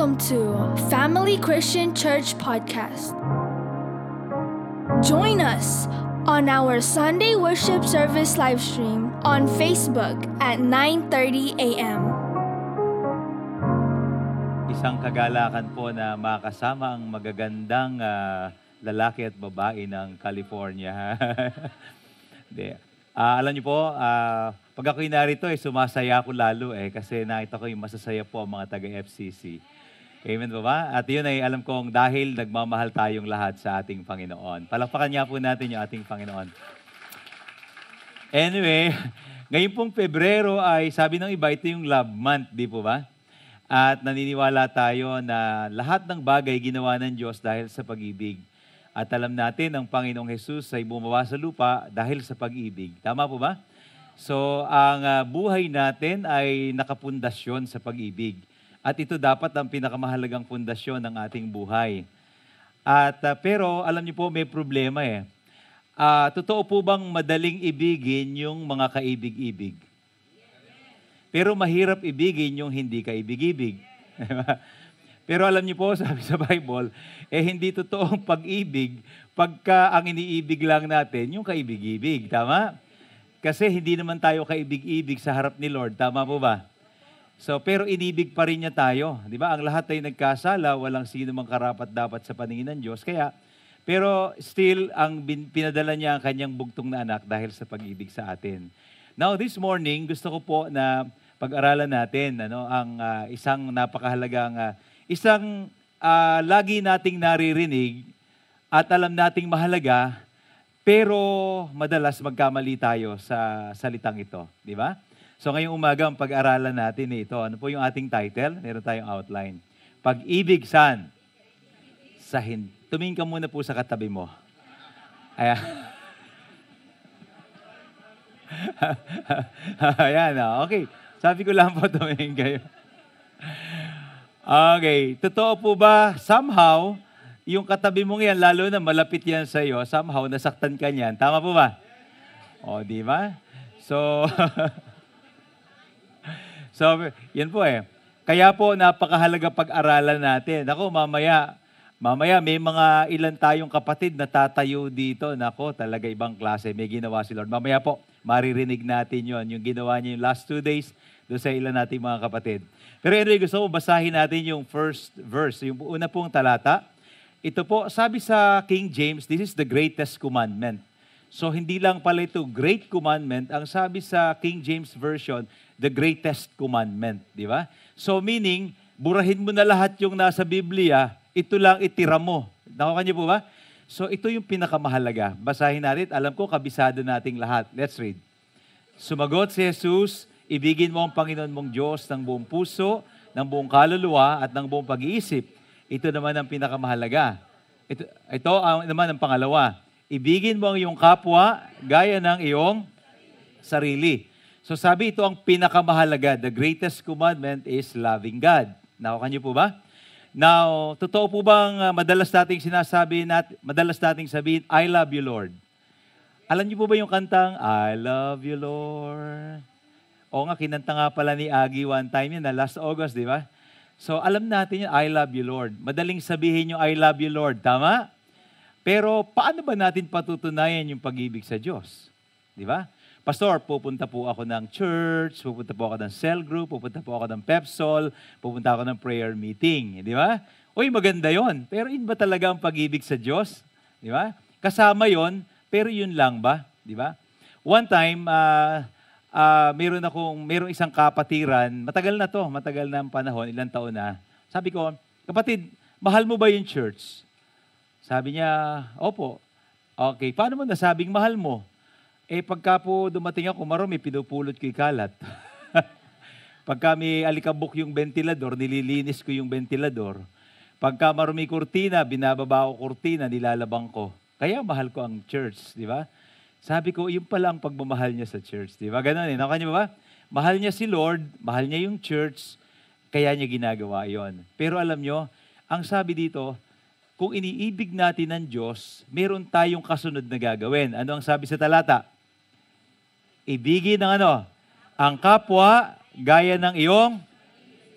Welcome to Family Christian Church Podcast. Join us on our Sunday worship service live stream on Facebook at 9:30 a.m. Isang kagalakan po na makasama ang magagandang ah, lalaki at babae ng California. Hindi. Ah, alam niyo po, ah, pag ako'y narito, eh, sumasaya ako lalo eh, kasi nakita ko yung masasaya po ang mga taga-FCC. Amen ba ba? At yun ay alam kong dahil nagmamahal tayong lahat sa ating Panginoon. Palakpakan niya po natin yung ating Panginoon. Anyway, ngayon pong Pebrero ay sabi ng iba, ito yung love month, di po ba? At naniniwala tayo na lahat ng bagay ginawa ng Diyos dahil sa pag-ibig. At alam natin, ang Panginoong Jesus ay bumawa sa lupa dahil sa pag-ibig. Tama po ba? So, ang ah, buhay natin ay nakapundasyon sa pag-ibig. At ito dapat ang pinakamahalagang pundasyon ng ating buhay. At ah, pero alam niyo po may problema eh. Ah, totoo po bang madaling ibigin yung mga kaibig-ibig? Pero mahirap ibigin yung hindi kaibig-ibig. Pero alam niyo po, sabi sa Bible, eh hindi totoong pag-ibig pagka ang iniibig lang natin yung kaibig-ibig. Tama? Kasi hindi naman tayo kaibig-ibig sa harap ni Lord. Tama po ba? So, pero inibig pa rin niya tayo. Di ba? Ang lahat ay nagkasala, walang sino mang karapat dapat sa paningin ng Diyos. Kaya, pero still, ang bin- pinadala niya ang kanyang bugtong na anak dahil sa pag-ibig sa atin. Now, this morning, gusto ko po na pag-aralan natin ano, ang ah, isang napakahalagang, ah, isang ah, lagi nating naririnig at alam nating mahalaga, pero madalas magkamali tayo sa salitang ito. Di ba? So ngayong umaga, ang pag-aralan natin eh, ito. Ano po yung ating title? Meron tayong outline. Pag-ibig san? Sa hin- Tumingin ka muna po sa katabi mo. Ayan. Ayan, ah. okay. Sabi ko lang po tumingin kayo. Okay. Totoo po ba, somehow, yung katabi mong yan, lalo na malapit yan sa iyo, somehow, nasaktan ka niyan. Tama po ba? O, di ba? So, so, yan po eh. Kaya po, napakahalaga pag-aralan natin. Ako, mamaya, mamaya may mga ilan tayong kapatid na tatayo dito. Nako, talaga ibang klase. May ginawa si Lord. Mamaya po, maririnig natin yon Yung ginawa niya yung last two days, doon sa ilan nating mga kapatid. Pero anyway, gusto ko basahin natin yung first verse, yung una pong talata. Ito po, sabi sa King James, this is the greatest commandment. So hindi lang pala ito great commandment, ang sabi sa King James Version, the greatest commandment, di ba? So meaning, burahin mo na lahat yung nasa Biblia, ito lang itira mo. Nakuha niyo po ba? So ito yung pinakamahalaga. Basahin natin, alam ko kabisado nating lahat. Let's read. Sumagot si Jesus, ibigin mo ang Panginoon mong Diyos ng buong puso, ng buong kaluluwa at ng buong pag-iisip. Ito naman ang pinakamahalaga. Ito, ito ang naman ang pangalawa. Ibigin mo ang iyong kapwa gaya ng iyong sarili. So sabi ito ang pinakamahalaga. The greatest commandment is loving God. Nakuha niyo po ba? Now, totoo po bang uh, madalas nating sinasabi, nat, madalas nating sabihin, I love you, Lord? Alam niyo po ba yung kantang, I love you, Lord? O nga, kinanta nga pala ni Agi one time yun, na last August, di ba? So, alam natin yun, I love you, Lord. Madaling sabihin yung I love you, Lord. Tama? Pero, paano ba natin patutunayan yung pag-ibig sa Diyos? Di ba? Pastor, pupunta po ako ng church, pupunta po ako ng cell group, pupunta po ako ng pepsol, pupunta ako ng prayer meeting. Di ba? Uy, maganda yon. Pero yun ba talaga ang pag-ibig sa Diyos? Di ba? Kasama yon, pero yun lang ba? Di ba? One time, ah, ah, meron akong, meron isang kapatiran, matagal na to, matagal na ang panahon, ilang taon na. Sabi ko, kapatid, mahal mo ba yung church? Sabi niya, opo. Okay, paano mo nasabing mahal mo? Eh, pagka po dumating ako, marami, pinupulot ko yung kalat. pagka may alikabok yung ventilador, nililinis ko yung ventilador. Pagka marumi kurtina, binababa ko kurtina, nilalabang ko. Kaya mahal ko ang church, di ba? Sabi ko, yun pala ang pagmamahal niya sa church. Di ba? Ganon eh. Nakanya ba? Mahal niya si Lord, mahal niya yung church, kaya niya ginagawa yon. Pero alam nyo, ang sabi dito, kung iniibig natin ng Diyos, meron tayong kasunod na gagawin. Ano ang sabi sa talata? Ibigin ng ano? Ang kapwa gaya ng iyong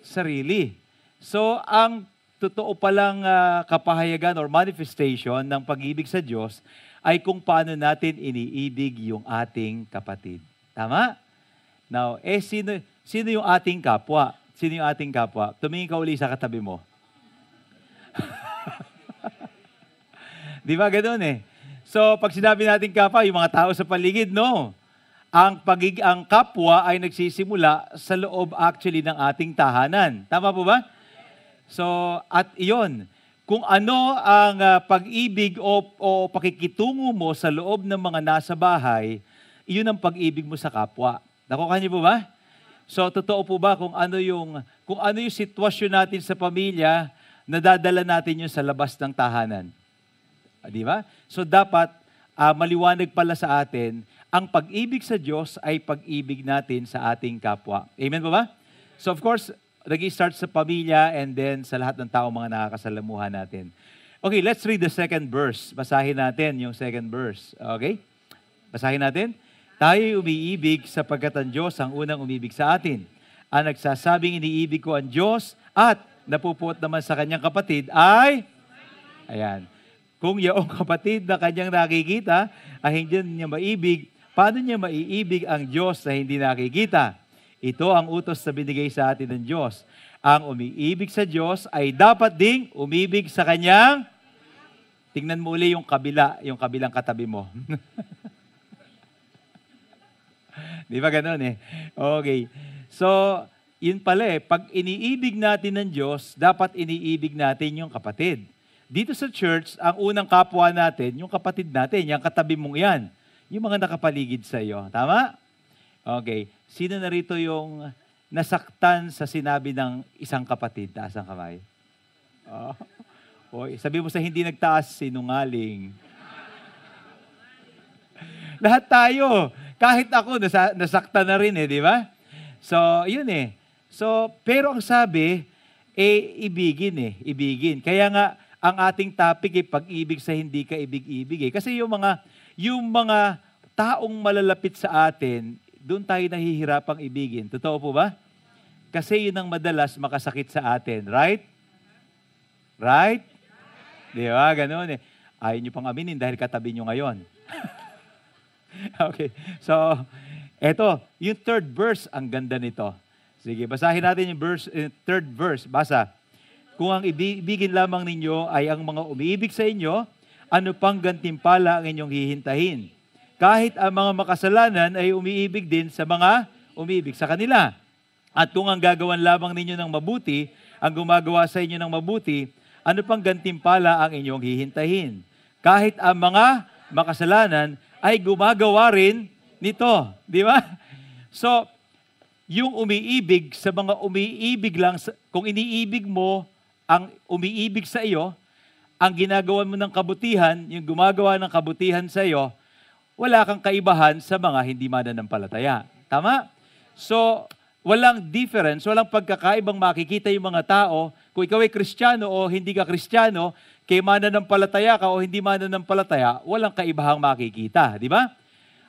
sarili. So, ang totoo palang uh, kapahayagan or manifestation ng pag-ibig sa Diyos ay kung paano natin iniibig yung ating kapatid. Tama? Now, eh, sino, sino yung ating kapwa? Sino yung ating kapwa? Tumingin ka uli sa katabi mo. Di ba ganoon eh? So, pag sinabi natin kapwa, yung mga tao sa paligid, no. Ang, pagig ang kapwa ay nagsisimula sa loob actually ng ating tahanan. Tama po ba? So, at iyon, kung ano ang uh, pag-ibig o, o pakikitungo mo sa loob ng mga nasa bahay, iyon ang pag-ibig mo sa kapwa. Nakuha niyo po ba? So, totoo po ba kung ano yung, kung ano yung sitwasyon natin sa pamilya, nadadala natin yun sa labas ng tahanan. Ah, di ba? So, dapat uh, maliwanag pala sa atin, ang pag-ibig sa Diyos ay pag-ibig natin sa ating kapwa. Amen po ba? So, of course, nag-start sa pamilya and then sa lahat ng tao mga nakakasalamuhan natin. Okay, let's read the second verse. Basahin natin yung second verse. Okay? Basahin natin. Tayo'y umiibig sapagkat ang Diyos ang unang umibig sa atin. Ang nagsasabing iniibig ko ang Diyos at napupuot naman sa kanyang kapatid ay, ayan, kung yaong kapatid na kanyang nakikita ay hindi niya maibig, paano niya maiibig ang Diyos na hindi nakikita? Ito ang utos na binigay sa atin ng Diyos. Ang umiibig sa Diyos ay dapat ding umibig sa kanyang Tingnan mo uli yung kabila, yung kabilang katabi mo. Di ba ganun eh? Okay. So, yun pala eh, pag iniibig natin ng Diyos, dapat iniibig natin yung kapatid. Dito sa church, ang unang kapwa natin, yung kapatid natin, yung katabi mong yan. Yung mga nakapaligid sa iyo. Tama? Okay. Sino na rito yung nasaktan sa sinabi ng isang kapatid? Taas ang kamay. Oh. Oy, sabi mo sa hindi nagtaas, sinungaling. Lahat tayo. Kahit ako, nasa, nasakta na rin eh, di ba? So, yun eh. So, pero ang sabi, eh, ibigin eh, ibigin. Kaya nga, ang ating topic eh, pag-ibig sa hindi ka ibig-ibig eh. Kasi yung mga, yung mga taong malalapit sa atin, doon tayo nahihirapang ibigin. Totoo po ba? Kasi yun ang madalas makasakit sa atin. Right? Right? Di ba? Ganun eh. Ayaw nyo pang aminin dahil katabi nyo ngayon. okay. So, eto, yung third verse, ang ganda nito. Sige, basahin natin yung verse, yung eh, third verse. Basa. Kung ang ibigin lamang ninyo ay ang mga umiibig sa inyo, ano pang gantimpala ang inyong hihintahin? Kahit ang mga makasalanan ay umiibig din sa mga umiibig sa kanila. At kung ang gagawan lamang ninyo ng mabuti, ang gumagawa sa inyo ng mabuti, ano pang gantimpala ang inyong hihintahin? Kahit ang mga makasalanan ay gumagawa rin nito. Di ba? So, yung umiibig sa mga umiibig lang, kung iniibig mo ang umiibig sa iyo, ang ginagawa mo ng kabutihan, yung gumagawa ng kabutihan sa iyo, wala kang kaibahan sa mga hindi mananampalataya. Tama? So, walang difference, walang pagkakaibang makikita yung mga tao kung ikaw ay kristyano o hindi ka kristyano, kay mananampalataya ka o hindi mananampalataya, walang kaibahang makikita. Di ba?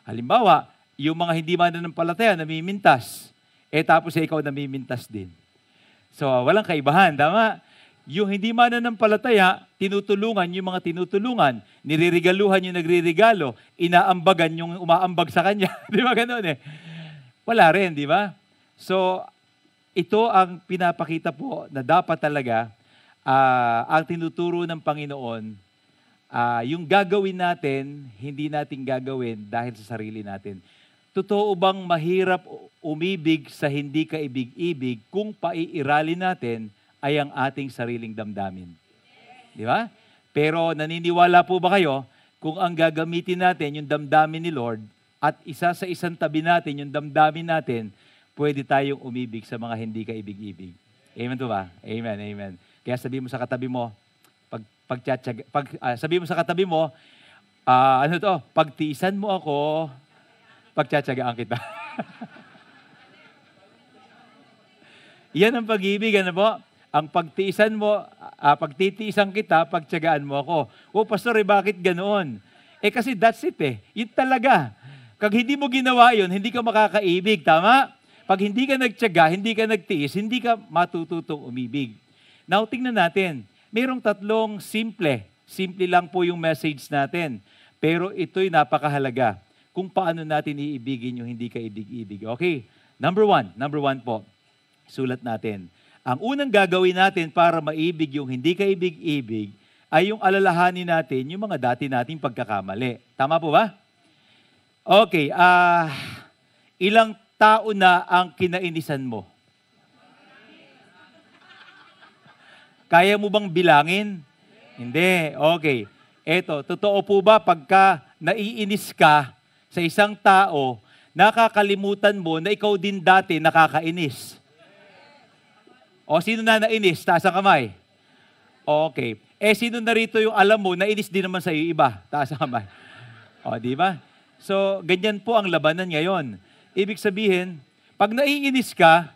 Halimbawa, yung mga hindi mananampalataya namimintas, eh tapos eh, ikaw namimintas din. So, walang kaibahan. Tama? Yung hindi mananampalataya, tinutulungan yung mga tinutulungan. Niririgaluhan yung nagririgalo. Inaambagan yung umaambag sa kanya. di ba ganun eh? Wala rin, di ba? So, ito ang pinapakita po na dapat talaga uh, ang tinuturo ng Panginoon, uh, yung gagawin natin, hindi natin gagawin dahil sa sarili natin. Totoo bang mahirap umibig sa hindi ka ibig-ibig kung paiirali natin ay ang ating sariling damdamin? Di ba? Pero naniniwala po ba kayo kung ang gagamitin natin yung damdamin ni Lord at isa sa isang tabi natin yung damdamin natin, pwede tayong umibig sa mga hindi ka ibig-ibig. Amen to ba? Amen, amen. Kaya sabi mo sa katabi mo, pag, pag, pag uh, sabi mo sa katabi mo, uh, ano to, pagtiisan mo ako, pagtsatsagaan kita. Yan ang pag-ibig, ano po? Ang pagtiisan mo, uh, pagtitiisan kita, pagtsagaan mo ako. O, pastor, eh, bakit ganoon? Eh, kasi that's it eh. Yun talaga. Kag hindi mo ginawa yun, hindi ka makakaibig, tama? Pag hindi ka nagtyaga, hindi ka nagtiis, hindi ka matututong umibig. Now, tingnan natin. Mayroong tatlong simple. Simple lang po yung message natin. Pero ito'y napakahalaga kung paano natin iibigin yung hindi ka ibig-ibig. Okay, number one. Number one po. Sulat natin. Ang unang gagawin natin para maibig yung hindi ka ibig-ibig ay yung alalahanin natin yung mga dati nating pagkakamali. Tama po ba? Okay, ah ilang tao na ang kinainisan mo? Kaya mo bang bilangin? Hindi. Okay. Eto, totoo po ba pagka naiinis ka sa isang tao, nakakalimutan mo na ikaw din dati nakakainis? O sino na nainis? Taas ang kamay. Okay. Eh, sino na rito yung alam mo, nainis din naman sa iyo iba? Taas ang kamay. O, di ba? So, ganyan po ang labanan ngayon. Ibig sabihin, pag naiinis ka,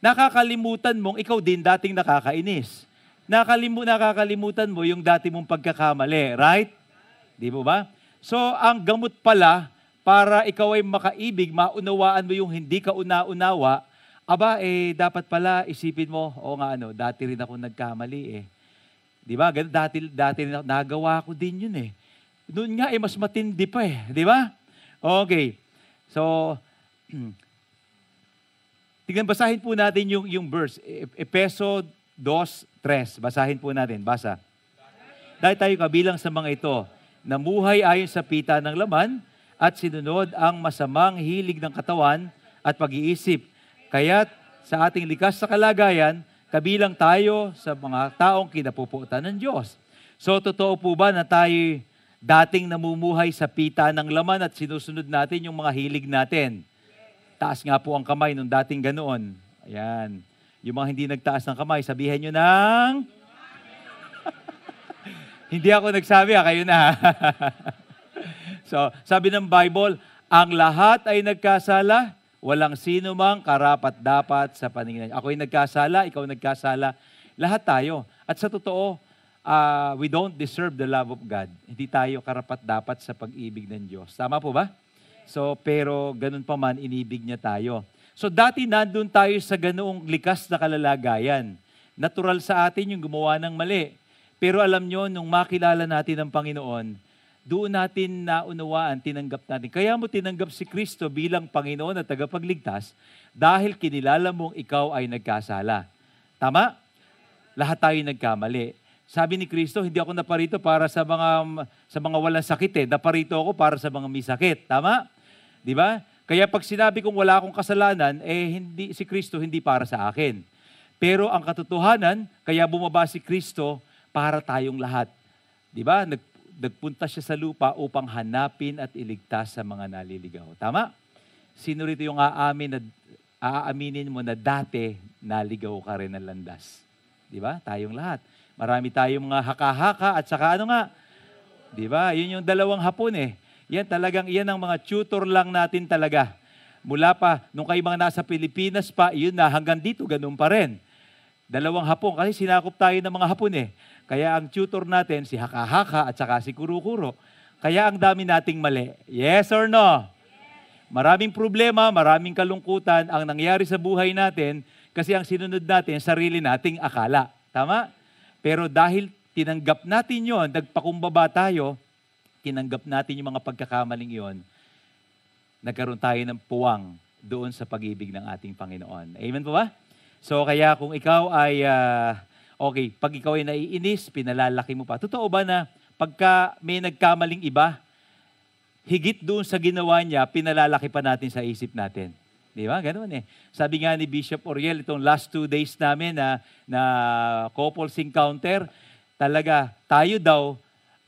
nakakalimutan mong ikaw din dating nakakainis. Nakalimu, nakakalimutan mo yung dati mong pagkakamali, right? Di mo ba? So, ang gamot pala para ikaw ay makaibig, maunawaan mo yung hindi ka una-unawa, aba, eh, dapat pala isipin mo, o nga ano, dati rin ako nagkamali eh. Di ba? Dati, dati rin ako, nagawa ko din yun eh. Noon nga eh, mas matindi pa eh. Di ba? Okay. So, tignan, basahin po natin yung, yung verse. E- Epeso 2.3. Basahin po natin. Basa. Dahil tayo kabilang sa mga ito, namuhay ayon sa pita ng laman at sinunod ang masamang hilig ng katawan at pag-iisip. Kaya sa ating likas sa kalagayan, kabilang tayo sa mga taong kinapuputan ng Diyos. So, totoo po ba na tayo dating namumuhay sa pita ng laman at sinusunod natin yung mga hilig natin? Taas nga po ang kamay nung dating ganoon. Ayan. Yung mga hindi nagtaas ng kamay, sabihin nyo ng... hindi ako nagsabi, ha? kayo na. so, sabi ng Bible, ang lahat ay nagkasala, walang sino mang karapat dapat sa paningin. Ako'y nagkasala, ikaw nagkasala, lahat tayo. At sa totoo, uh, we don't deserve the love of God. Hindi tayo karapat dapat sa pag-ibig ng Diyos. Tama po ba? So, pero ganun pa man, inibig niya tayo. So, dati nandun tayo sa ganoong likas na kalalagayan. Natural sa atin yung gumawa ng mali. Pero alam nyo, nung makilala natin ang Panginoon, doon natin naunawaan, tinanggap natin. Kaya mo tinanggap si Kristo bilang Panginoon at tagapagligtas dahil kinilala mong ikaw ay nagkasala. Tama? Lahat tayo nagkamali. Sabi ni Kristo, hindi ako naparito para sa mga sa mga walang sakit eh. Naparito ako para sa mga may sakit. Tama? 'Di ba? Kaya pag sinabi kong wala akong kasalanan, eh hindi si Kristo hindi para sa akin. Pero ang katotohanan, kaya bumaba si Kristo para tayong lahat. 'Di ba? Nagpunta siya sa lupa upang hanapin at iligtas sa mga naliligaw. Tama? Sino rito yung aamin na aaminin mo na dati naligaw ka rin ng landas? 'Di ba? Tayong lahat. Marami tayong mga haka-haka at saka ano nga, 'di ba? Yun yung dalawang hapon eh. Yan talagang yan ang mga tutor lang natin talaga. Mula pa nung kayo mga nasa Pilipinas pa, yun na hanggang dito ganun pa rin. Dalawang hapon kasi sinakop tayo ng mga hapon eh. Kaya ang tutor natin si haka-haka at saka si kuro-kuro. Kaya ang dami nating mali. Yes or no? Maraming problema, maraming kalungkutan ang nangyari sa buhay natin kasi ang sinunod natin sarili nating akala. Tama? Pero dahil tinanggap natin yon, nagpakumbaba tayo, tinanggap natin yung mga pagkakamaling yon, nagkaroon tayo ng puwang doon sa pag-ibig ng ating Panginoon. Amen po ba? So kaya kung ikaw ay, uh, okay, pag ikaw ay naiinis, pinalalaki mo pa. Totoo ba na pagka may nagkamaling iba, higit doon sa ginawa niya, pinalalaki pa natin sa isip natin. Di ba? Ganun eh. Sabi nga ni Bishop Oriel, itong last two days namin na, na couples encounter, talaga, tayo daw,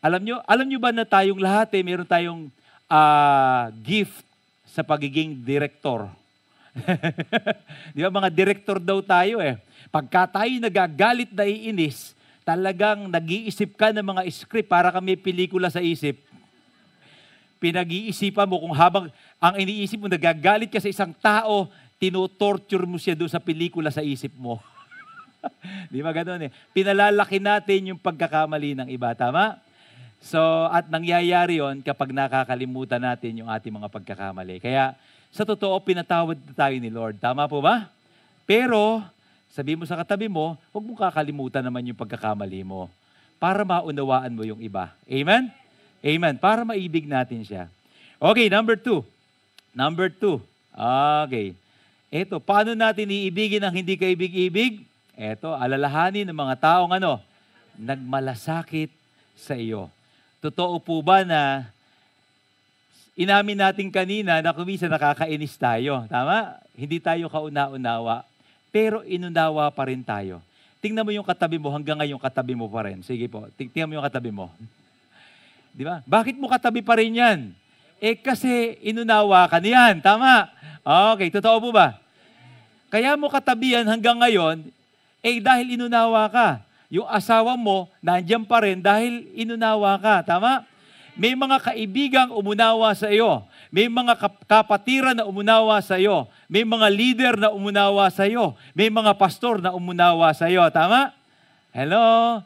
alam nyo, alam nyo ba na tayong lahat eh, meron tayong uh, gift sa pagiging director. Di ba? Mga director daw tayo eh. Pagka tayo nagagalit na iinis, talagang nag-iisip ka ng mga script para kami pelikula sa isip. Pinag-iisipan mo kung habang ang iniisip mo, nagagalit ka sa isang tao, tinotorture mo siya doon sa pelikula sa isip mo. Di ba ganun eh? Pinalalaki natin yung pagkakamali ng iba, tama? So, at nangyayari yon kapag nakakalimutan natin yung ating mga pagkakamali. Kaya, sa totoo, pinatawad na tayo ni Lord. Tama po ba? Pero, Sabi mo sa katabi mo, huwag mong kakalimutan naman yung pagkakamali mo para maunawaan mo yung iba. Amen? Amen. Para maibig natin siya. Okay, number two. Number two. Okay. Ito, paano natin iibigin ang hindi kaibig-ibig? Ito, alalahanin ng mga taong ano, nagmalasakit sa iyo. Totoo po ba na inamin natin kanina na kumisa nakakainis tayo. Tama? Hindi tayo kauna-unawa. Pero inunawa pa rin tayo. Tingnan mo yung katabi mo, hanggang ngayon katabi mo pa rin. Sige po, tingnan mo yung katabi mo. Di ba? Bakit mo katabi pa rin yan? Eh kasi inunawa ka niyan. Tama? Okay, totoo po ba? Kaya mo katabi yan hanggang ngayon, eh dahil inunawa ka. Yung asawa mo, nandiyan pa rin dahil inunawa ka. Tama? May mga kaibigang umunawa sa iyo. May mga kapatiran na umunawa sa iyo. May mga leader na umunawa sa iyo. May mga pastor na umunawa sa iyo. Tama? Hello?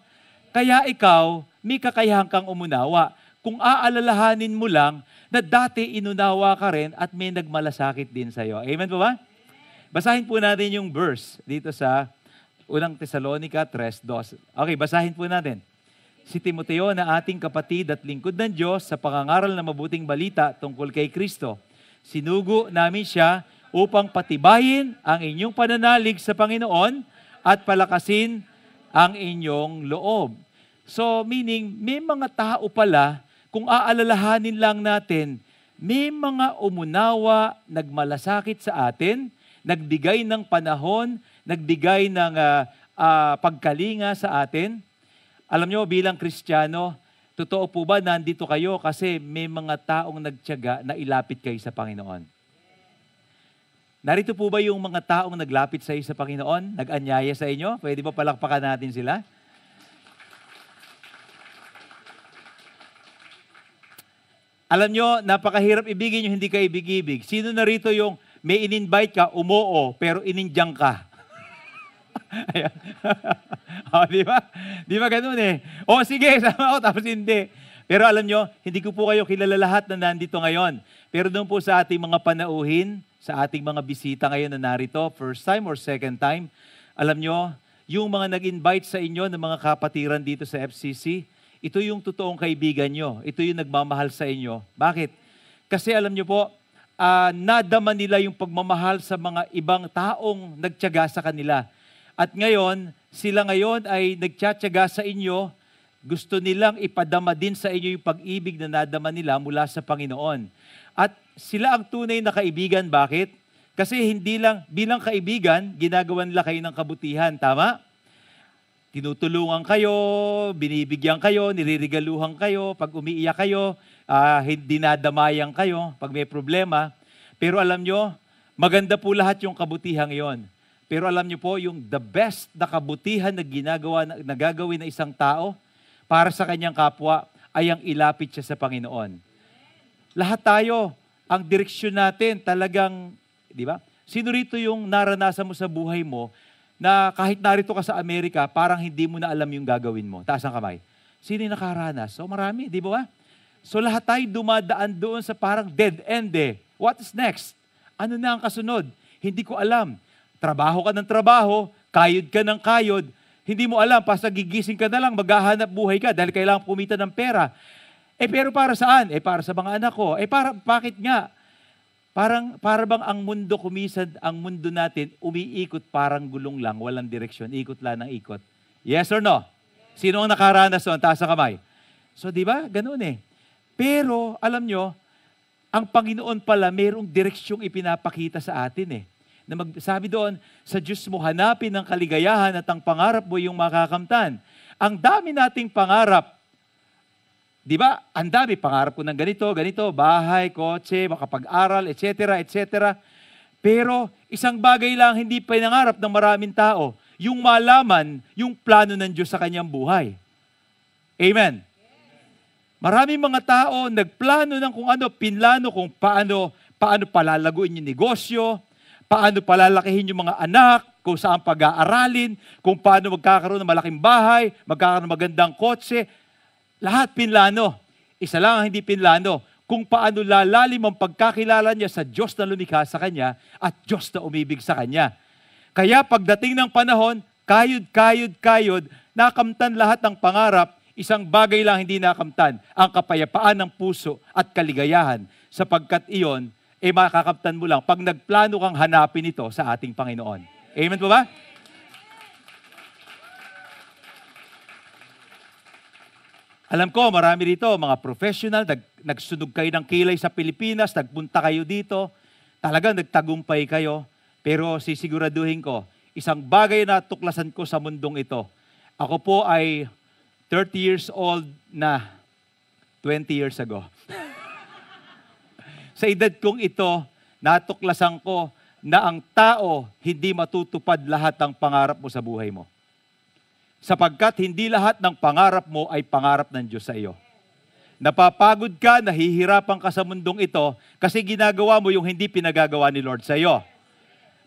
Kaya ikaw, may kakayahan kang umunawa. Kung aalalahanin mo lang na dati inunawa ka rin at may nagmalasakit din sa iyo. Amen po ba? Basahin po natin yung verse dito sa unang Tesalonica 3.2. Okay, basahin po natin si Timoteo na ating kapatid at lingkod ng Diyos sa pangangaral na mabuting balita tungkol kay Kristo. Sinugo namin siya upang patibayin ang inyong pananalig sa Panginoon at palakasin ang inyong loob. So, meaning, may mga tao pala, kung aalalahanin lang natin, may mga umunawa, nagmalasakit sa atin, nagbigay ng panahon, nagbigay ng uh, uh, pagkalinga sa atin, alam nyo, bilang Kristiyano, totoo po ba nandito kayo kasi may mga taong nagtyaga na ilapit kayo sa Panginoon? Narito po ba yung mga taong naglapit sa iyo sa Panginoon? Nag-anyaya sa inyo? Pwede ba palakpakan natin sila? Alam nyo, napakahirap ibigin yung hindi ka ibig-ibig. Sino narito yung may in-invite ka, umoo, pero inindyang ka? Ayan. oh, di ba? Di ba ganun eh? O oh, sige, sama ako, tapos hindi. Pero alam nyo, hindi ko po kayo kilala lahat na nandito ngayon. Pero doon po sa ating mga panauhin, sa ating mga bisita ngayon na narito, first time or second time, alam nyo, yung mga nag-invite sa inyo ng mga kapatiran dito sa FCC, ito yung totoong kaibigan nyo. Ito yung nagmamahal sa inyo. Bakit? Kasi alam nyo po, uh, nadama nila yung pagmamahal sa mga ibang taong nagtyaga sa kanila. At ngayon, sila ngayon ay nagtsatsaga sa inyo, gusto nilang ipadama din sa inyo yung pag-ibig na nadama nila mula sa Panginoon. At sila ang tunay na kaibigan. Bakit? Kasi hindi lang, bilang kaibigan, ginagawa nila kayo ng kabutihan. Tama? Tinutulungan kayo, binibigyan kayo, niririgaluhan kayo, pag umiiyak kayo, uh, dinadamayan kayo pag may problema. Pero alam nyo, maganda po lahat yung kabutihan yon. Pero alam niyo po, yung the best na kabutihan na ginagawa, na, ng isang tao para sa kanyang kapwa ay ang ilapit siya sa Panginoon. Lahat tayo, ang direksyon natin talagang, di ba? Sino rito yung naranasan mo sa buhay mo na kahit narito ka sa Amerika, parang hindi mo na alam yung gagawin mo? Taas ang kamay. Sino yung nakaranas? So marami, di ba? So lahat tayo dumadaan doon sa parang dead end eh. What is next? Ano na ang kasunod? Hindi ko alam. Trabaho ka ng trabaho, kayod ka ng kayod, hindi mo alam, basta gigising ka na lang, maghahanap buhay ka dahil kailangan pumita ng pera. Eh pero para saan? Eh para sa mga anak ko. Eh para, bakit nga? Parang, para bang ang mundo kumisad, ang mundo natin, umiikot parang gulong lang, walang direksyon, ikot lang ng ikot. Yes or no? Sino ang nakaranas doon? Taas sa kamay. So di ba? Ganun eh. Pero alam nyo, ang Panginoon pala mayroong direksyong ipinapakita sa atin eh na magsabi doon, sa Diyos mo hanapin ang kaligayahan at ang pangarap mo yung makakamtan. Ang dami nating pangarap. Di ba? Ang dami, pangarap ko ng ganito, ganito, bahay, kotse, makapag-aral, etc., etc. Pero isang bagay lang hindi pinangarap ng maraming tao, yung malaman yung plano ng Diyos sa kanyang buhay. Amen. Maraming mga tao nagplano ng kung ano, pinlano kung paano, paano palalaguin yung negosyo, paano palalakihin yung mga anak, kung saan pag-aaralin, kung paano magkakaroon ng malaking bahay, magkakaroon ng magandang kotse. Lahat pinlano. Isa lang ang hindi pinlano, kung paano lalalim ang pagkakilala niya sa Diyos na lumikha sa Kanya at Diyos na umibig sa Kanya. Kaya pagdating ng panahon, kayod, kayod, kayod, nakamtan lahat ng pangarap, isang bagay lang hindi nakamtan, ang kapayapaan ng puso at kaligayahan, sapagkat iyon, eh makakamtan mo lang pag nagplano kang hanapin ito sa ating Panginoon. Amen po ba? Alam ko, marami rito, mga professional, nag, nagsunog kayo ng kilay sa Pilipinas, nagpunta kayo dito, talagang nagtagumpay kayo. Pero sisiguraduhin ko, isang bagay na tuklasan ko sa mundong ito. Ako po ay 30 years old na 20 years ago. Sa edad kong ito, natuklasan ko na ang tao hindi matutupad lahat ng pangarap mo sa buhay mo sapagkat hindi lahat ng pangarap mo ay pangarap ng Diyos sa iyo. Napapagod ka, nahihirapan ka sa mundong ito kasi ginagawa mo yung hindi pinagagawa ni Lord sa iyo.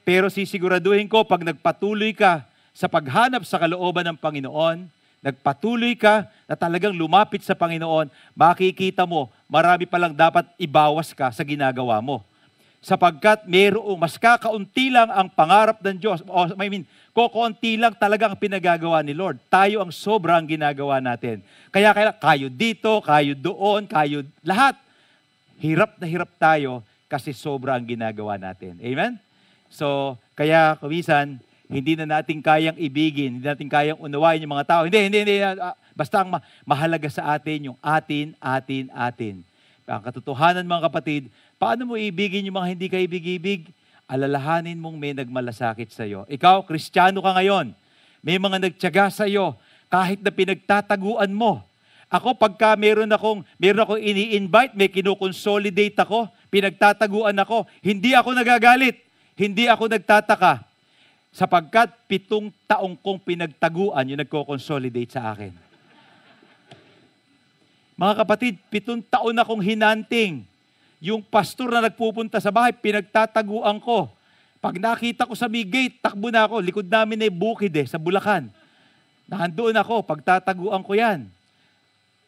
Pero sisiguraduhin ko, pag nagpatuloy ka sa paghanap sa kalooban ng Panginoon, nagpatuloy ka na talagang lumapit sa Panginoon, makikita mo, marami palang dapat ibawas ka sa ginagawa mo sapagkat mayroong mas kakaunti lang ang pangarap ng Diyos. O, I mean, kokonti lang talaga ang pinagagawa ni Lord. Tayo ang sobrang ginagawa natin. Kaya kaya kayo dito, kayo doon, kayo lahat. Hirap na hirap tayo kasi sobra ang ginagawa natin. Amen? So, kaya kumisan, hindi na natin kayang ibigin, hindi natin kayang unawain yung mga tao. Hindi, hindi, hindi. Uh, basta ang ma- mahalaga sa atin yung atin, atin, atin. Ang katotohanan mga kapatid, Paano mo ibigin yung mga hindi ka ibig-ibig? Alalahanin mong may nagmalasakit sa iyo. Ikaw, kristyano ka ngayon. May mga nagtyaga sa iyo kahit na pinagtataguan mo. Ako, pagka meron akong, meron akong ini-invite, may kinukonsolidate ako, pinagtataguan ako, hindi ako nagagalit, hindi ako nagtataka. Sapagkat pitong taong kong pinagtaguan yung nagko-consolidate sa akin. Mga kapatid, pitong taon akong hinanting yung pastor na nagpupunta sa bahay, pinagtataguan ko. Pag nakita ko sa may gate, takbo na ako. Likod namin ay bukid eh, sa Bulacan. Nahandoon ako, pagtataguan ko yan.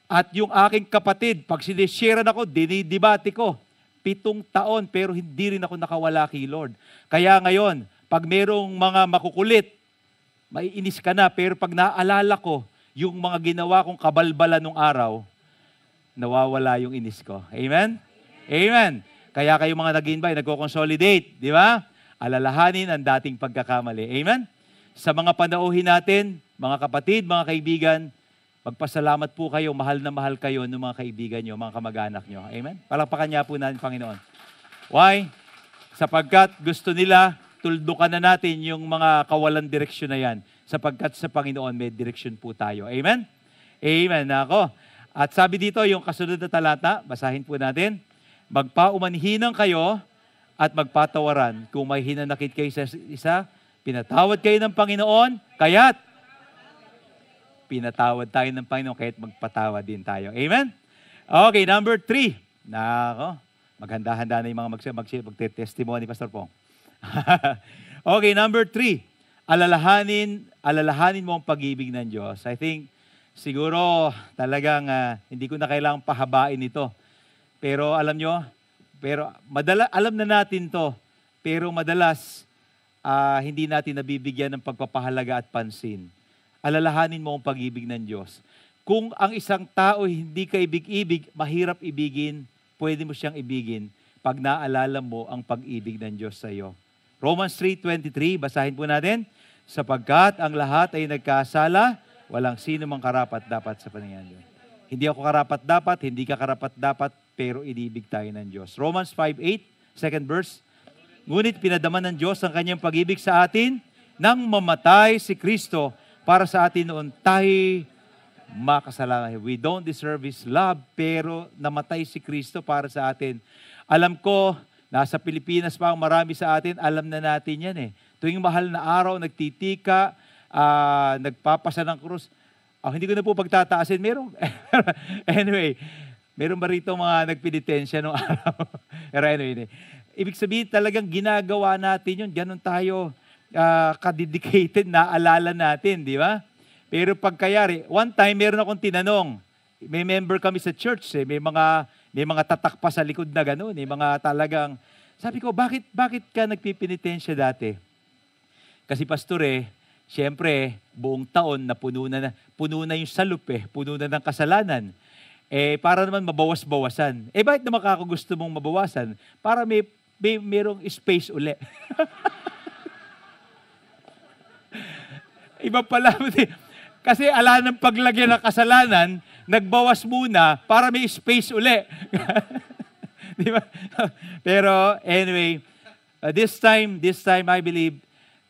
At yung aking kapatid, pag sinisharean ako, dinidibati ko. Pitong taon, pero hindi rin ako nakawala kay Lord. Kaya ngayon, pag merong mga makukulit, maiinis ka na, pero pag naalala ko, yung mga ginawa kong kabalbala nung araw, nawawala yung inis ko. Amen? Amen. Kaya kayo mga nag-invite, nagko-consolidate, di ba? Alalahanin ang dating pagkakamali. Amen? Sa mga panauhin natin, mga kapatid, mga kaibigan, magpasalamat po kayo, mahal na mahal kayo ng mga kaibigan nyo, mga kamag-anak nyo. Amen? Palakpakan niya po natin, Panginoon. Why? Sapagkat gusto nila, tuldukan na natin yung mga kawalan direksyon na yan. Sapagkat sa Panginoon, may direksyon po tayo. Amen? Amen. Ako. At sabi dito, yung kasunod na talata, basahin po natin magpaumanhinang kayo at magpatawaran. Kung may hinanakit kayo sa isa, pinatawad kayo ng Panginoon, kaya't pinatawad tayo ng Panginoon, kaya't magpatawad din tayo. Amen? Okay, number three. Nako, maghanda-handa na yung mga mag- mag- magte-testimony, Pastor Pong. okay, number three. Alalahanin, alalahanin mo ang pag-ibig ng Diyos. I think, siguro talagang uh, hindi ko na kailangang pahabain ito pero alam nyo, pero madala, alam na natin to, pero madalas uh, hindi natin nabibigyan ng pagpapahalaga at pansin. Alalahanin mo ang pag-ibig ng Diyos. Kung ang isang tao hindi ka ibig-ibig, mahirap ibigin, pwede mo siyang ibigin pag naalala mo ang pag-ibig ng Diyos sa iyo. Romans 3.23, basahin po natin. Sapagkat ang lahat ay nagkasala, walang sino mang karapat dapat sa paningin Diyos. Hindi ako karapat dapat, hindi ka karapat dapat, pero inibig tayo ng Diyos. Romans 5.8, second verse. Ngunit pinadaman ng Diyos ang kanyang pag-ibig sa atin nang mamatay si Kristo para sa atin noon tayo makasalanan. We don't deserve His love, pero namatay si Kristo para sa atin. Alam ko, nasa Pilipinas pa marami sa atin, alam na natin yan eh. Tuwing mahal na araw, nagtitika, uh, nagpapasa ng krus. Oh, hindi ko na po pagtataasin. Meron. anyway, Meron ba rito mga nagpinitensya nung araw? Pero anyway, ibig sabihin talagang ginagawa natin yun. Ganon tayo uh, kadedicated na alala natin, di ba? Pero pagkayari, one time meron akong tinanong, may member kami sa church, eh, may mga may mga tatak pa sa likod na gano'n, eh, mga talagang, sabi ko, bakit, bakit ka nagpipinitensya dati? Kasi pastore, siyempre, buong taon na puno na, puno na yung salup eh, puno na ng kasalanan. Eh, para naman mabawas-bawasan. Eh, bakit naman ako gusto mong mabawasan? Para may, may merong space uli. Iba pala. Kasi ala ng paglagyan ng kasalanan, nagbawas muna para may space uli. Di ba? Pero anyway, uh, this time, this time I believe,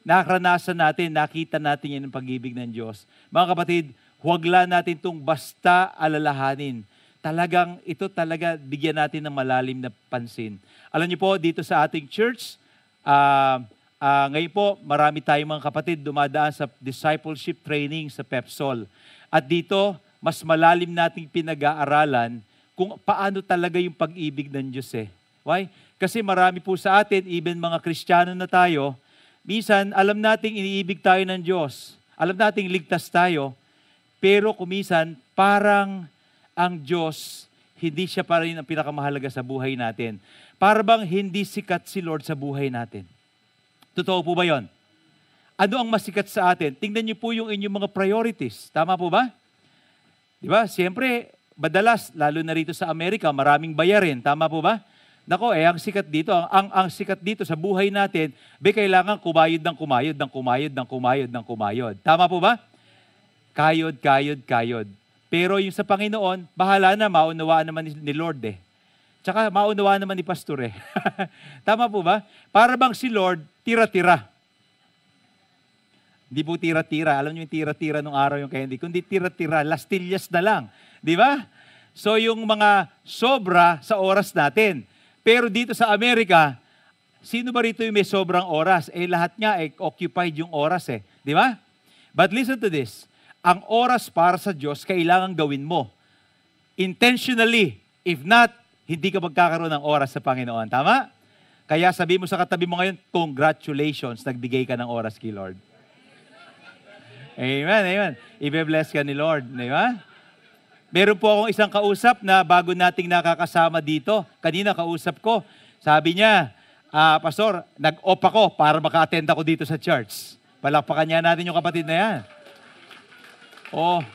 nakaranasan natin, nakita natin yan ng pag-ibig ng Diyos. Mga kapatid, huwag lang natin itong basta alalahanin. Talagang, ito talaga, bigyan natin ng malalim na pansin. Alam niyo po, dito sa ating church, uh, uh, ngayon po, marami tayong mga kapatid dumadaan sa discipleship training sa PEPSOL. At dito, mas malalim nating pinag-aaralan kung paano talaga yung pag-ibig ng Diyos eh. Why? Kasi marami po sa atin, even mga Kristiyano na tayo, minsan alam nating iniibig tayo ng Diyos. Alam nating ligtas tayo. Pero kumisan, parang ang Diyos, hindi siya pa rin ang pinakamahalaga sa buhay natin. Para bang hindi sikat si Lord sa buhay natin. Totoo po ba yon? Ano ang masikat sa atin? Tingnan niyo po yung inyong mga priorities. Tama po ba? Di ba? Siyempre, madalas, lalo na rito sa Amerika, maraming bayarin. Tama po ba? Nako, eh, ang sikat dito, ang, ang, ang sikat dito sa buhay natin, be, kailangan kumayod ng kumayod, ng kumayod, ng kumayod, ng kumayod. Tama po ba? Kayod, kayod, kayod. Pero yung sa Panginoon, bahala na, maunawaan naman ni Lord eh. Tsaka maunawaan naman ni Pastor eh. Tama po ba? Para bang si Lord, tira-tira. Hindi po tira-tira. Alam niyo yung tira-tira nung araw yung candy. Kundi tira-tira, lastillas na lang. Di ba? So yung mga sobra sa oras natin. Pero dito sa Amerika, sino ba rito yung may sobrang oras? Eh lahat nga, eh, occupied yung oras eh. Di ba? But listen to this ang oras para sa Diyos kailangan gawin mo. Intentionally. If not, hindi ka magkakaroon ng oras sa Panginoon. Tama? Kaya sabi mo sa katabi mo ngayon, congratulations, nagbigay ka ng oras kay Lord. Amen, amen. Ibe-bless ka ni Lord. Di ba? Meron po akong isang kausap na bago nating nakakasama dito. Kanina kausap ko. Sabi niya, ah, Pastor, nag-off ako para maka-attend ako dito sa church. Palakpakan niya natin yung kapatid na yan. Oh.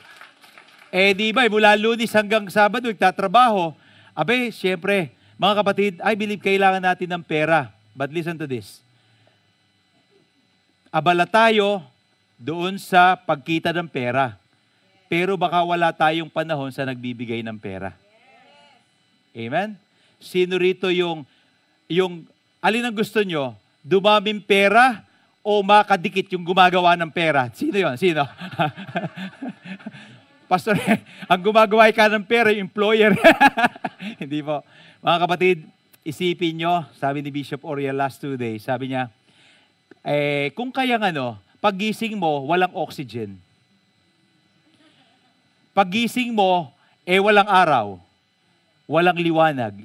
Eh di ba, mula lunis hanggang sabado, nagtatrabaho. Abe, siyempre, mga kapatid, I believe kailangan natin ng pera. But listen to this. Abala tayo doon sa pagkita ng pera. Pero baka wala tayong panahon sa nagbibigay ng pera. Amen? Sino rito yung, yung, alin ang gusto nyo? Dumaming pera o makadikit yung gumagawa ng pera? Sino yon? Sino? Pastor, ang gumagawa ka ng pera, yung employer. Hindi po. Mga kapatid, isipin nyo, sabi ni Bishop Oriel last two days, sabi niya, eh, kung kayang ano, pagising mo, walang oxygen. Pagising mo, eh walang araw. Walang liwanag.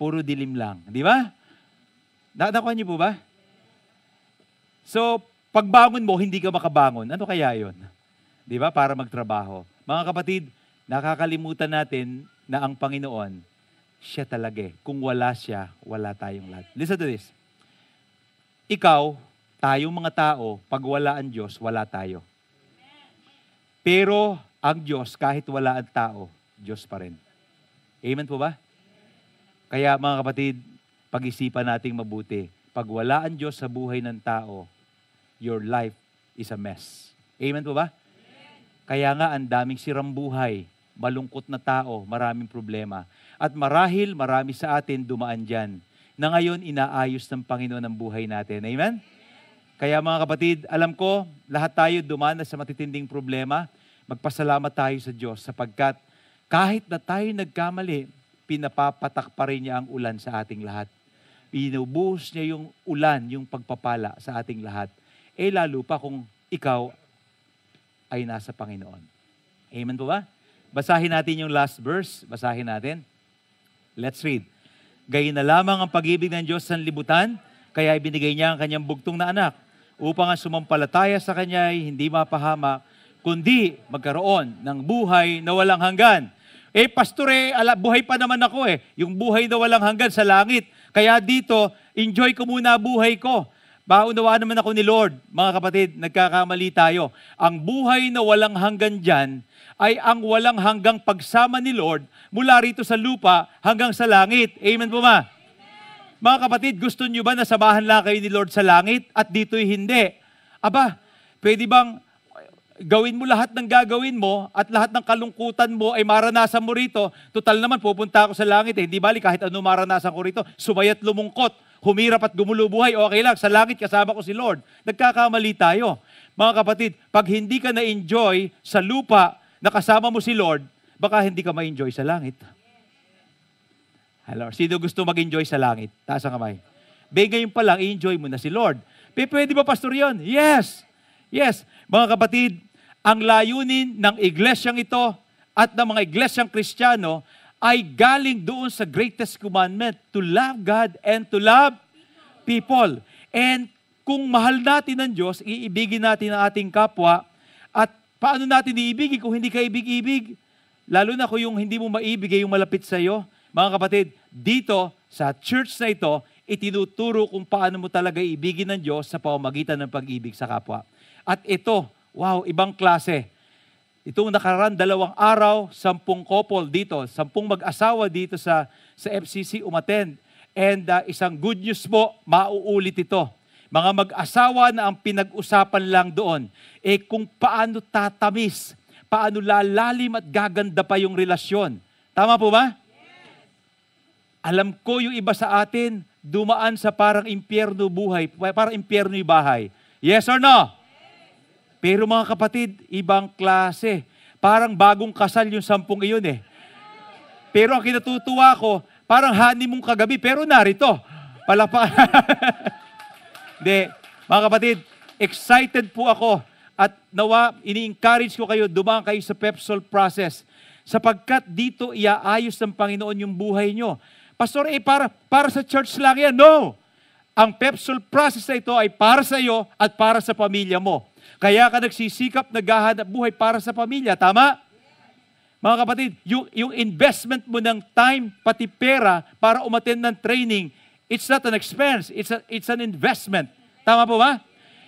Puro dilim lang. Di ba? Natakuan niyo po ba? So, pagbangon mo, hindi ka makabangon. Ano kaya yon? Di ba? Para magtrabaho. Mga kapatid, nakakalimutan natin na ang Panginoon, siya talaga eh. Kung wala siya, wala tayong lahat. Listen to this. Ikaw, tayong mga tao, pag wala ang Diyos, wala tayo. Pero ang Diyos, kahit wala ang tao, Diyos pa rin. Amen po ba? Kaya mga kapatid, pag-isipan nating mabuti. Pag wala ang Diyos sa buhay ng tao, your life is a mess. Amen po ba? Kaya nga, ang daming sirang buhay, malungkot na tao, maraming problema. At marahil, marami sa atin dumaan dyan, na ngayon inaayos ng Panginoon ang buhay natin. Amen? Kaya mga kapatid, alam ko, lahat tayo dumaan sa matitinding problema. Magpasalamat tayo sa Diyos sapagkat kahit na tayo nagkamali, pinapapatak pa rin niya ang ulan sa ating lahat. Inubuhos niya yung ulan, yung pagpapala sa ating lahat eh lalo pa kung ikaw ay nasa Panginoon. Amen po ba? Basahin natin yung last verse. Basahin natin. Let's read. Gayun na lamang ang pag-ibig ng Diyos sa libutan, kaya ibinigay niya ang kanyang bugtong na anak, upang ang sumampalataya sa kanya ay hindi mapahamak, kundi magkaroon ng buhay na walang hanggan. Eh, pastore, ala, buhay pa naman ako eh. Yung buhay na walang hanggan sa langit. Kaya dito, enjoy ko muna buhay ko. Maunawaan naman ako ni Lord, mga kapatid, nagkakamali tayo. Ang buhay na walang hanggan dyan ay ang walang hanggang pagsama ni Lord mula rito sa lupa hanggang sa langit. Amen po ma? Mga kapatid, gusto nyo ba na samahan lang kayo ni Lord sa langit at dito'y hindi? Aba, pwede bang gawin mo lahat ng gagawin mo at lahat ng kalungkutan mo ay maranasan mo rito. Total naman, pupunta ako sa langit eh. Hindi bali kahit ano maranasan ko rito. Sumayat lumungkot, humirap at gumulo buhay, okay lang. Sa langit kasama ko si Lord. Nagkakamali tayo. Mga kapatid, pag hindi ka na-enjoy sa lupa na kasama mo si Lord, baka hindi ka ma-enjoy sa langit. Hello. Sino gusto mag-enjoy sa langit? Taas ang kamay. Be, ngayon pa lang, i-enjoy mo na si Lord. Pe, pwede ba, Pastor, yon? Yes. Yes. Mga kapatid, ang layunin ng iglesyang ito at ng mga iglesyang kristyano ay galing doon sa greatest commandment, to love God and to love people. And kung mahal natin ang Diyos, iibigin natin ang ating kapwa. At paano natin iibigin kung hindi ka ibig-ibig? Lalo na kung yung hindi mo maibigay yung malapit sa iyo. Mga kapatid, dito sa church na ito, itinuturo kung paano mo talaga ibigin ng Diyos sa pamamagitan ng pag-ibig sa kapwa. At ito, wow, ibang klase. Itong nakaraan dalawang araw, sampung couple dito, sampung mag-asawa dito sa, sa FCC umattend. And uh, isang good news po, mauulit ito. Mga mag-asawa na ang pinag-usapan lang doon, eh kung paano tatamis, paano lalalim at gaganda pa yung relasyon. Tama po ba? Alam ko yung iba sa atin, dumaan sa parang impyerno buhay, parang impyerno yung bahay. Yes or no? Pero mga kapatid, ibang klase. Parang bagong kasal yung sampung iyon eh. Pero ang kinatutuwa ko, parang honeymoon kagabi, pero narito. Palapa. Hindi. Mga kapatid, excited po ako at nawa, ini-encourage ko kayo, dumaan kayo sa Pepsol process sapagkat dito iaayos ng Panginoon yung buhay nyo. Pastor, eh para, para sa church lang yan. No! Ang Pepsol process na ito ay para sa iyo at para sa pamilya mo. Kaya ka nagsisikap, naghahanap buhay para sa pamilya. Tama? Mga kapatid, yung, yung investment mo ng time, pati pera, para umattend ng training, it's not an expense, it's, a, it's an investment. Tama po ba?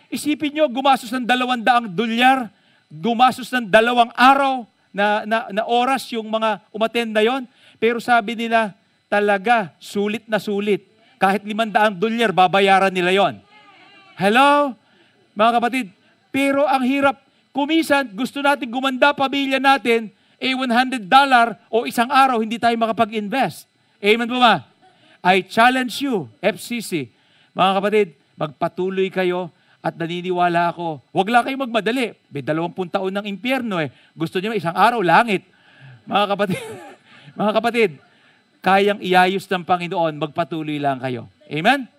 Isipin nyo, gumastos ng dalawang daang dolyar, gumastos ng dalawang araw na, na, na oras yung mga umattend na yon. Pero sabi nila, talaga, sulit na sulit. Kahit limandaang dolyar, babayaran nila yon. Hello? Mga kapatid, pero ang hirap, kumisan, gusto natin gumanda pamilya natin, eh $100 o isang araw, hindi tayo makapag-invest. Amen po ba? I challenge you, FCC, mga kapatid, magpatuloy kayo at naniniwala ako, huwag lang kayo magmadali. May dalawampung taon ng impyerno eh. Gusto niyo isang araw, langit. Mga kapatid, mga kapatid, kayang iayos ng Panginoon, magpatuloy lang kayo. Amen?